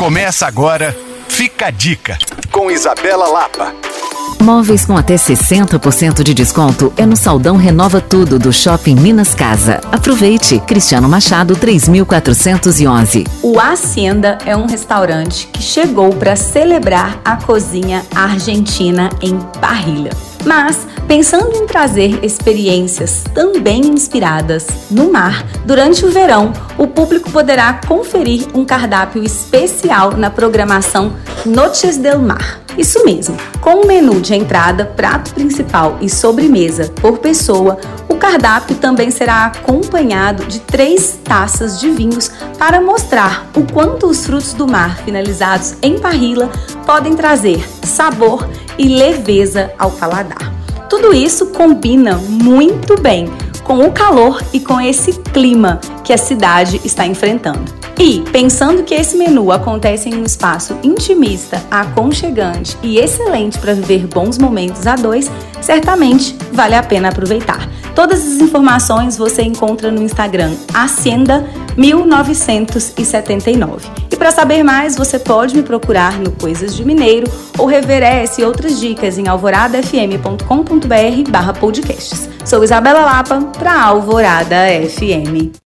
Começa agora, fica a dica, com Isabela Lapa. Móveis com até 60% de desconto é no Saldão Renova Tudo do Shopping Minas Casa. Aproveite! Cristiano Machado 3411. O Hacienda é um restaurante que chegou para celebrar a cozinha argentina em Parrilha. Mas, pensando em trazer experiências também inspiradas no mar, durante o verão, o público poderá conferir um cardápio especial na programação Noches del Mar. Isso mesmo, com um menu de entrada, prato principal e sobremesa por pessoa, o cardápio também será acompanhado de três taças de vinhos para mostrar o quanto os frutos do mar finalizados em parrila podem trazer sabor e leveza ao paladar. Tudo isso combina muito bem com o calor e com esse clima que a cidade está enfrentando. E, pensando que esse menu acontece em um espaço intimista, aconchegante e excelente para viver bons momentos a dois, certamente vale a pena aproveitar. Todas as informações você encontra no Instagram Hacienda 1979. E para saber mais, você pode me procurar no Coisas de Mineiro ou rever essa e outras dicas em alvoradafm.com.br/podcasts. Sou Isabela Lapa para Alvorada FM.